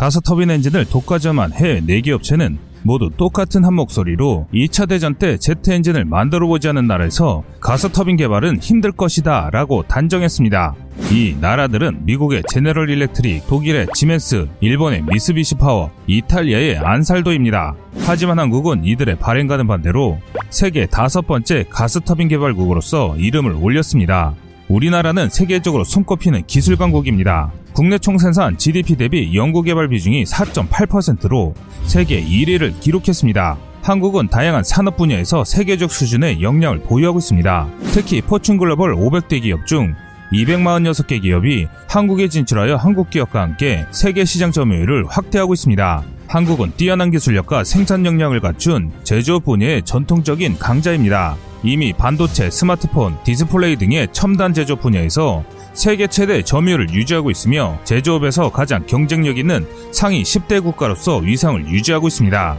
가스 터빈 엔진을 독과점한 해외 4개 업체는 모두 똑같은 한 목소리로 2차 대전 때 제트 엔진을 만들어 보지 않은 나라에서 가스 터빈 개발은 힘들 것이다 라고 단정했습니다. 이 나라들은 미국의 제네럴 일렉트릭, 독일의 지멘스, 일본의 미쓰비시 파워, 이탈리아의 안살도입니다. 하지만 한국은 이들의 발언과는 반대로 세계 다섯 번째 가스 터빈 개발국으로서 이름을 올렸습니다. 우리나라는 세계적으로 손꼽히는 기술 강국입니다. 국내 총생산 GDP 대비 연구개발 비중이 4.8%로 세계 1위를 기록했습니다. 한국은 다양한 산업 분야에서 세계적 수준의 역량을 보유하고 있습니다. 특히 포춘 글로벌 500대 기업 중 246개 기업이 한국에 진출하여 한국 기업과 함께 세계 시장 점유율을 확대하고 있습니다. 한국은 뛰어난 기술력과 생산 역량을 갖춘 제조업 분야의 전통적인 강자입니다. 이미 반도체, 스마트폰, 디스플레이 등의 첨단 제조업 분야에서 세계 최대 점유율을 유지하고 있으며 제조업에서 가장 경쟁력 있는 상위 10대 국가로서 위상을 유지하고 있습니다.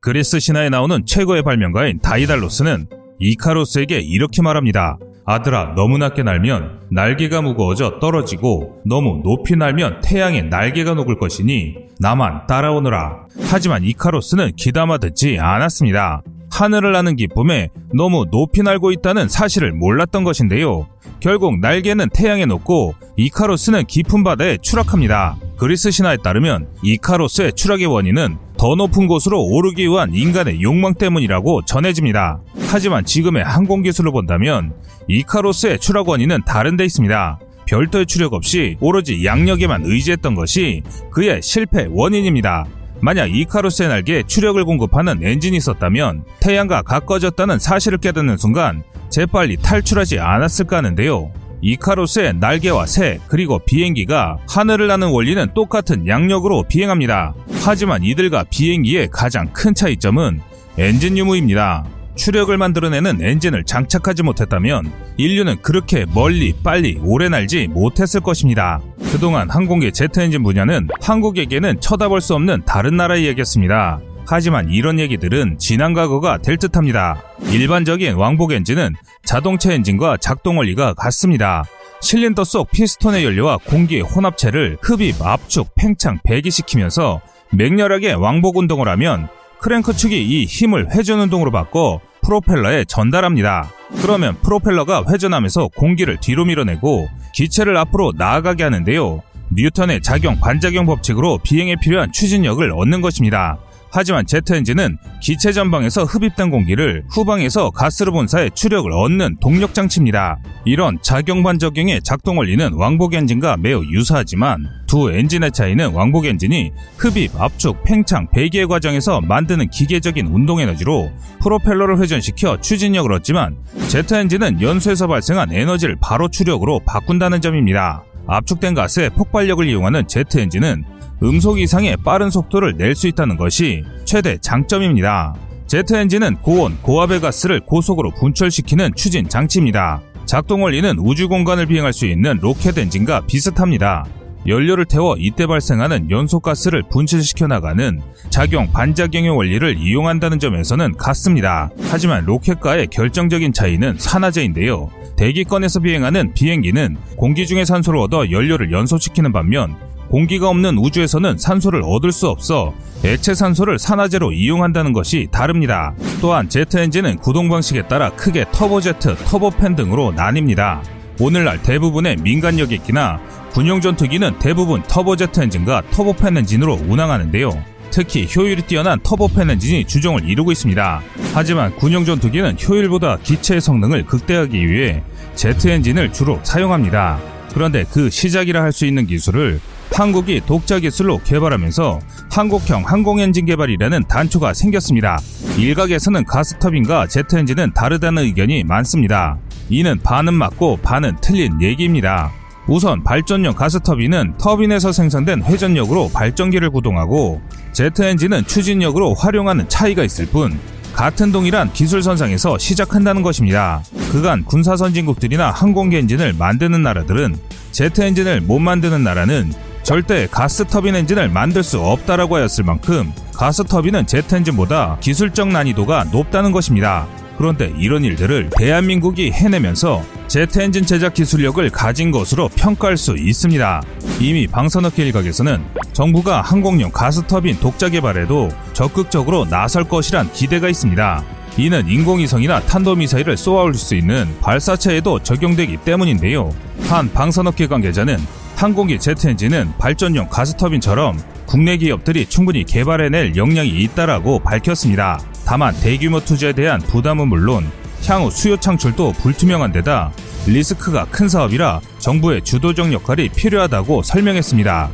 그리스 신화에 나오는 최고의 발명가인 다이달로스는 이카로스에게 이렇게 말합니다. 아들아, 너무 낮게 날면 날개가 무거워져 떨어지고 너무 높이 날면 태양의 날개가 녹을 것이니 나만 따라오너라. 하지만 이카로스는 기담아 듣지 않았습니다. 하늘을 나는 기쁨에 너무 높이 날고 있다는 사실을 몰랐던 것인데요. 결국 날개는 태양에 놓고 이카로스는 깊은 바다에 추락합니다. 그리스 신화에 따르면 이카로스의 추락의 원인은 더 높은 곳으로 오르기 위한 인간의 욕망 때문이라고 전해집니다. 하지만 지금의 항공 기술로 본다면 이카로스의 추락 원인은 다른 데 있습니다. 별도의 추력 없이 오로지 양력에만 의지했던 것이 그의 실패 원인입니다. 만약 이카로스의 날개에 추력을 공급하는 엔진이 있었다면 태양과 가까워졌다는 사실을 깨닫는 순간 재빨리 탈출하지 않았을까 하는데요. 이카로스의 날개와 새 그리고 비행기가 하늘을 나는 원리는 똑같은 양력으로 비행합니다. 하지만 이들과 비행기의 가장 큰 차이점은 엔진 유무입니다. 추력을 만들어내는 엔진을 장착하지 못했다면 인류는 그렇게 멀리 빨리 오래 날지 못했을 것입니다. 그동안 항공기 제트 엔진 분야는 한국에게는 쳐다볼 수 없는 다른 나라의 얘기였습니다. 하지만 이런 얘기들은 지난 과거가 될 듯합니다. 일반적인 왕복 엔진은 자동차 엔진과 작동 원리가 같습니다. 실린더 속 피스톤의 연료와 공기의 혼합체를 흡입, 압축, 팽창, 배기시키면서 맹렬하게 왕복 운동을 하면 크랭크 축이 이 힘을 회전 운동으로 바꿔 프로펠러에 전달합니다. 그러면 프로펠러가 회전하면서 공기를 뒤로 밀어내고 기체를 앞으로 나아가게 하는데요. 뉴턴의 작용 반작용 법칙으로 비행에 필요한 추진력을 얻는 것입니다. 하지만 제트 엔진은 기체 전방에서 흡입된 공기를 후방에서 가스로 분사해 추력을 얻는 동력 장치입니다. 이런 작용 반작용의 작동 원리는 왕복 엔진과 매우 유사하지만 두 엔진의 차이는 왕복 엔진이 흡입, 압축, 팽창, 배기의 과정에서 만드는 기계적인 운동 에너지로 프로펠러를 회전시켜 추진력을 얻지만 제트 엔진은 연소에서 발생한 에너지를 바로 추력으로 바꾼다는 점입니다. 압축된 가스의 폭발력을 이용하는 제트 엔진은 음속 이상의 빠른 속도를 낼 수 있다는 것이 최대 장점입니다. 제트 엔진은 고온, 고압의 가스를 고속으로 분출시키는 추진 장치입니다. 작동 원리는 우주 공간을 비행할 수 있는 로켓 엔진과 비슷합니다. 연료를 태워 이때 발생하는 연소 가스를 분출시켜 나가는 작용 반작용의 원리를 이용한다는 점에서는 같습니다. 하지만 로켓과의 결정적인 차이는 산화제인데요. 대기권에서 비행하는 비행기는 공기 중에 산소를 얻어 연료를 연소시키는 반면 공기가 없는 우주에서는 산소를 얻을 수 없어 액체 산소를 산화제로 이용한다는 것이 다릅니다. 또한 제트 엔진은 구동 방식에 따라 크게 터보제트, 터보팬 등으로 나뉩니다. 오늘날 대부분의 민간 여객기나 군용 전투기는 대부분 터보제트 엔진과 터보팬 엔진으로 운항하는데요. 특히 효율이 뛰어난 터보팬 엔진이 주종을 이루고 있습니다. 하지만 군용 전투기는 효율보다 기체의 성능을 극대화하기 위해 제트 엔진을 주로 사용합니다. 그런데 그 시작이라 할 수 있는 기술을 한국이 독자 기술로 개발하면서 한국형 항공엔진 개발이라는 단초가 생겼습니다. 일각에서는 가스터빈과 제트 엔진은 다르다는 의견이 많습니다. 이는 반은 맞고 반은 틀린 얘기입니다. 우선 발전용 가스터빈은 터빈에서 생산된 회전력으로 발전기를 구동하고 제트 엔진은 추진력으로 활용하는 차이가 있을 뿐 같은 동일한 기술 선상에서 시작한다는 것입니다. 그간 군사 선진국들이나 항공기 엔진을 만드는 나라들은 제트 엔진을 못 만드는 나라는 절대 가스 터빈 엔진을 만들 수 없다라고 하였을 만큼 가스 터빈은 제트 엔진보다 기술적 난이도가 높다는 것입니다. 그런데 이런 일들을 대한민국이 해내면서 제트 엔진 제작 기술력을 가진 것으로 평가할 수 있습니다. 이미 방산업계 일각에서는 정부가 항공용 가스터빈 독자 개발에도 적극적으로 나설 것이란 기대가 있습니다. 이는 인공위성이나 탄도미사일을 쏘아올릴 수 있는 발사체에도 적용되기 때문인데요. 한 방산업계 관계자는 항공기 제트 엔진은 발전용 가스터빈처럼 국내 기업들이 충분히 개발해낼 역량이 있다라고 밝혔습니다. 다만 대규모 투자에 대한 부담은 물론 향후 수요 창출도 불투명한 데다 리스크가 큰 사업이라 정부의 주도적 역할이 필요하다고 설명했습니다.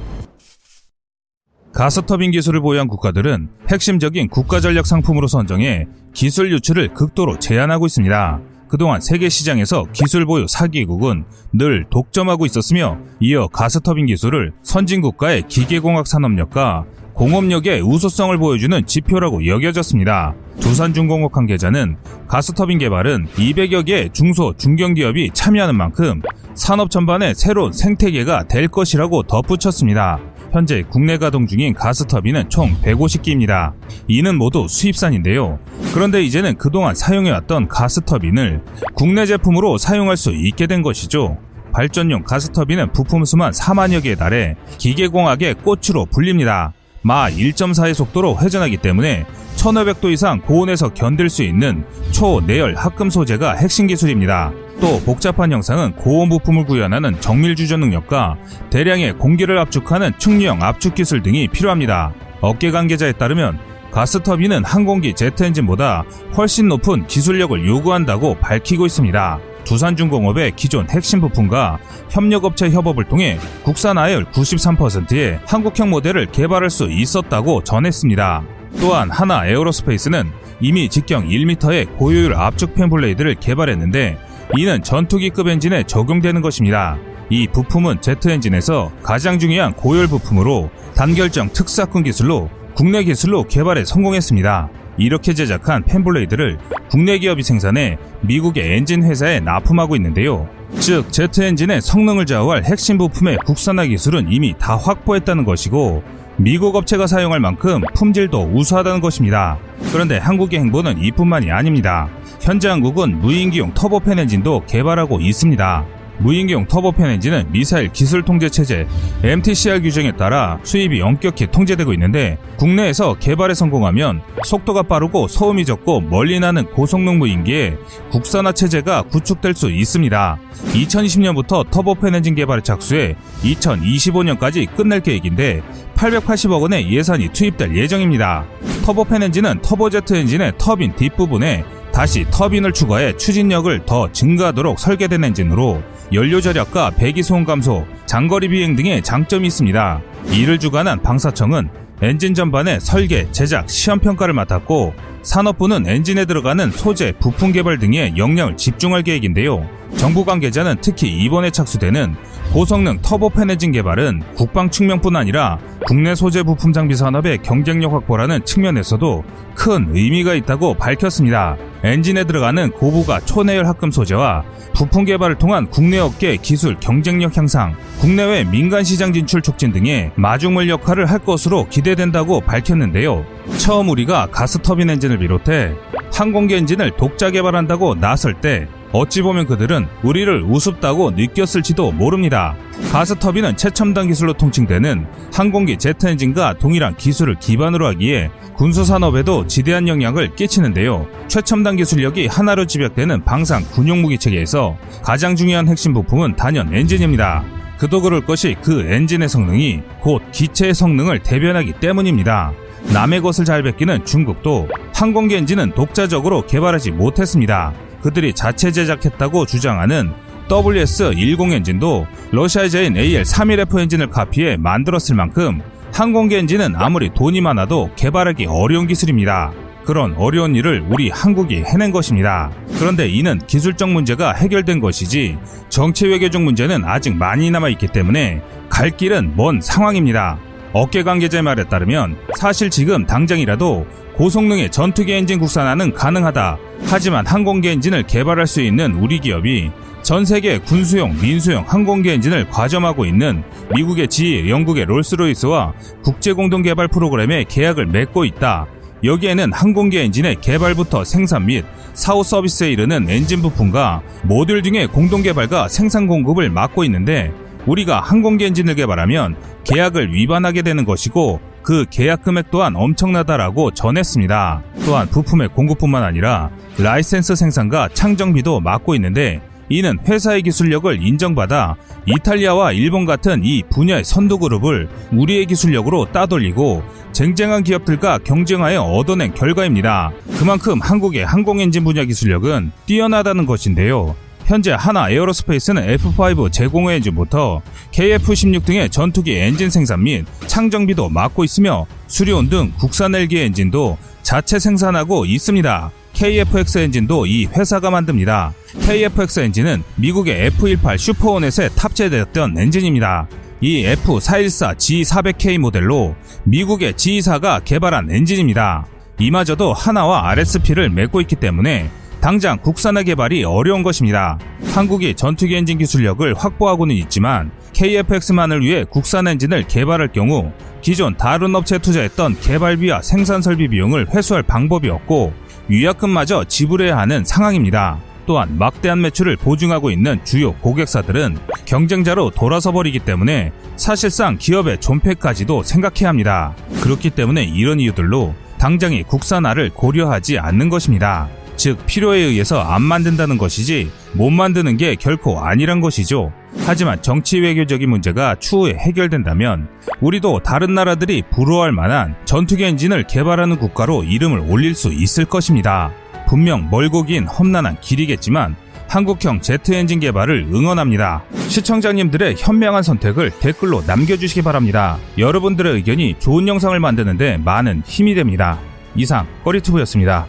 가스터빈 기술을 보유한 국가들은 핵심적인 국가전략 상품으로 선정해 기술 유출을 극도로 제한하고 있습니다. 그동안 세계 시장에서 기술 보유 사기국은 늘 독점하고 있었으며 이어 가스터빈 기술을 선진국가의 기계공학 산업력과 공업력의 우수성을 보여주는 지표라고 여겨졌습니다. 두산중공업 관계자는 가스터빈 개발은 200여 개 중소 중견기업이 참여하는 만큼 산업 전반의 새로운 생태계가 될 것이라고 덧붙였습니다. 현재 국내 가동 중인 가스터빈은 총 150기입니다. 이는 모두 수입산인데요. 그런데 이제는 그동안 사용해왔던 가스터빈을 국내 제품으로 사용할 수 있게 된 것이죠. 발전용 가스터빈은 부품 수만 4만여 개에 달해 기계공학의 꽃으로 불립니다. 마 1.4의 속도로 회전하기 때문에 1500도 이상 고온에서 견딜 수 있는 초내열 합금 소재가 핵심 기술입니다. 또 복잡한 형상은 고온 부품을 구현하는 정밀 주전 능력과 대량의 공기를 압축하는 축류형 압축 기술 등이 필요합니다. 업계 관계자에 따르면 가스 터빈은 항공기 제트 엔진보다 훨씬 높은 기술력을 요구한다고 밝히고 있습니다. 두산중공업의 기존 핵심 부품과 협력업체 협업을 통해 국산화율 93%의 한국형 모델을 개발할 수 있었다고 전했습니다. 또한 한화 에어로스페이스는 이미 직경 1m의 고효율 압축 팬 블레이드를 개발했는데 이는 전투기급 엔진에 적용되는 것입니다. 이 부품은 제트 엔진에서 가장 중요한 고열 부품으로 단결정 특사군 기술로 국내 기술로 개발에 성공했습니다. 이렇게 제작한 팬블레이드를 국내 기업이 생산해 미국의 엔진 회사에 납품하고 있는데요. 즉, 제트 엔진의 성능을 좌우할 핵심 부품의 국산화 기술은 이미 다 확보했다는 것이고, 미국 업체가 사용할 만큼 품질도 우수하다는 것입니다. 그런데 한국의 행보는 이뿐만이 아닙니다. 현재 한국은 무인기용 터보팬 엔진도 개발하고 있습니다. 무인기용 터보팬 엔진은 미사일 기술 통제 체제 MTCR 규정에 따라 수입이 엄격히 통제되고 있는데 국내에서 개발에 성공하면 속도가 빠르고 소음이 적고 멀리 나는 고성능 무인기에 국산화 체제가 구축될 수 있습니다. 2020년부터 터보팬 엔진 개발에 착수해 2025년까지 끝낼 계획인데 880억 원의 예산이 투입될 예정입니다. 터보팬 엔진은 터보제트 엔진의 터빈 뒷부분에 다시 터빈을 추가해 추진력을 더 증가하도록 설계된 엔진으로 연료 절약과 배기 소음 감소, 장거리 비행 등의 장점이 있습니다. 이를 주관한 방사청은 엔진 전반의 설계, 제작, 시험 평가를 맡았고 산업부는 엔진에 들어가는 소재, 부품 개발 등에 역량을 집중할 계획인데요. 정부 관계자는 특히 이번에 착수되는 고성능 터보팬 엔진 개발은 국방 측면뿐 아니라 국내 소재 부품 장비 산업의 경쟁력 확보라는 측면에서도 큰 의미가 있다고 밝혔습니다. 엔진에 들어가는 고부가 초내열 합금 소재와 부품 개발을 통한 국내 업계 기술 경쟁력 향상, 국내외 민간 시장 진출 촉진 등의 마중물 역할을 할 것으로 기대된다고 밝혔는데요. 처음 우리가 가스터빈 엔진을 비롯해 항공기 엔진을 독자 개발한다고 나설 때 어찌 보면 그들은 우리를 우습다고 느꼈을지도 모릅니다. 가스터빈은 최첨단 기술로 통칭되는 항공기 제트 엔진과 동일한 기술을 기반으로 하기에 군수산업에도 지대한 영향을 끼치는데요. 최첨단 기술력이 하나로 집약되는 방산 군용무기 체계에서 가장 중요한 핵심 부품은 단연 엔진입니다. 그도 그럴 것이 그 엔진의 성능이 곧 기체의 성능을 대변하기 때문입니다. 남의 것을 잘 베끼는 중국도 항공기 엔진은 독자적으로 개발하지 못했습니다. 그들이 자체 제작했다고 주장하는 WS-10 엔진도 러시아제인 AL-31F 엔진을 카피해 만들었을 만큼 항공기 엔진은 아무리 돈이 많아도 개발하기 어려운 기술입니다. 그런 어려운 일을 우리 한국이 해낸 것입니다. 그런데 이는 기술적 문제가 해결된 것이지 정치 외교적 문제는 아직 많이 남아 있기 때문에 갈 길은 먼 상황입니다. 업계 관계자의 말에 따르면 사실 지금 당장이라도 고성능의 전투기 엔진 국산화는 가능하다. 하지만 항공기 엔진을 개발할 수 있는 우리 기업이 전 세계 군수용, 민수용 항공기 엔진을 과점하고 있는 미국의 GE, 영국의 롤스로이스와 국제공동 개발 프로그램에 계약을 맺고 있다. 여기에는 항공기 엔진의 개발부터 생산 및 사후 서비스에 이르는 엔진 부품과 모듈 등의 공동 개발과 생산 공급을 맡고 있는데 우리가 항공기 엔진을 개발하면 계약을 위반하게 되는 것이고 그 계약 금액 또한 엄청나다라고 전했습니다. 또한 부품의 공급뿐만 아니라 라이센스 생산과 창정비도 맡고 있는데 이는 회사의 기술력을 인정받아 이탈리아와 일본 같은 이 분야의 선두그룹을 우리의 기술력으로 따돌리고 쟁쟁한 기업들과 경쟁하여 얻어낸 결과입니다. 그만큼 한국의 항공엔진 분야 기술력은 뛰어나다는 것인데요. 현재 한화 에어로스페이스는 F5 제공의 엔진부터 KF-16 등의 전투기 엔진 생산 및 창정비도 맡고 있으며 수리온 등 국산 헬기 엔진도 자체 생산하고 있습니다. KFX 엔진도 이 회사가 만듭니다. KFX 엔진은 미국의 F-18 슈퍼호넷에 탑재되었던 엔진입니다. 이 F414 GE400K 모델로 미국의 GE사가 개발한 엔진입니다. 이마저도 한화와 RSP를 맺고 있기 때문에 당장 국산화 개발이 어려운 것입니다. 한국이 전투기 엔진 기술력을 확보하고는 있지만 KFX만을 위해 국산 엔진을 개발할 경우 기존 다른 업체에 투자했던 개발비와 생산 설비 비용을 회수할 방법이 없고 위약금마저 지불해야 하는 상황입니다. 또한 막대한 매출을 보증하고 있는 주요 고객사들은 경쟁자로 돌아서 버리기 때문에 사실상 기업의 존폐까지도 생각해야 합니다. 그렇기 때문에 이런 이유들로 당장의 국산화를 고려하지 않는 것입니다. 즉 필요에 의해서 안 만든다는 것이지 못 만드는 게 결코 아니란 것이죠. 하지만 정치 외교적인 문제가 추후에 해결된다면 우리도 다른 나라들이 부러워할 만한 전투기 엔진을 개발하는 국가로 이름을 올릴 수 있을 것입니다. 분명 멀고 긴 험난한 길이겠지만 한국형 제트 엔진 개발을 응원합니다. 시청자님들의 현명한 선택을 댓글로 남겨주시기 바랍니다. 여러분들의 의견이 좋은 영상을 만드는데 많은 힘이 됩니다. 이상 꺼리투브였습니다.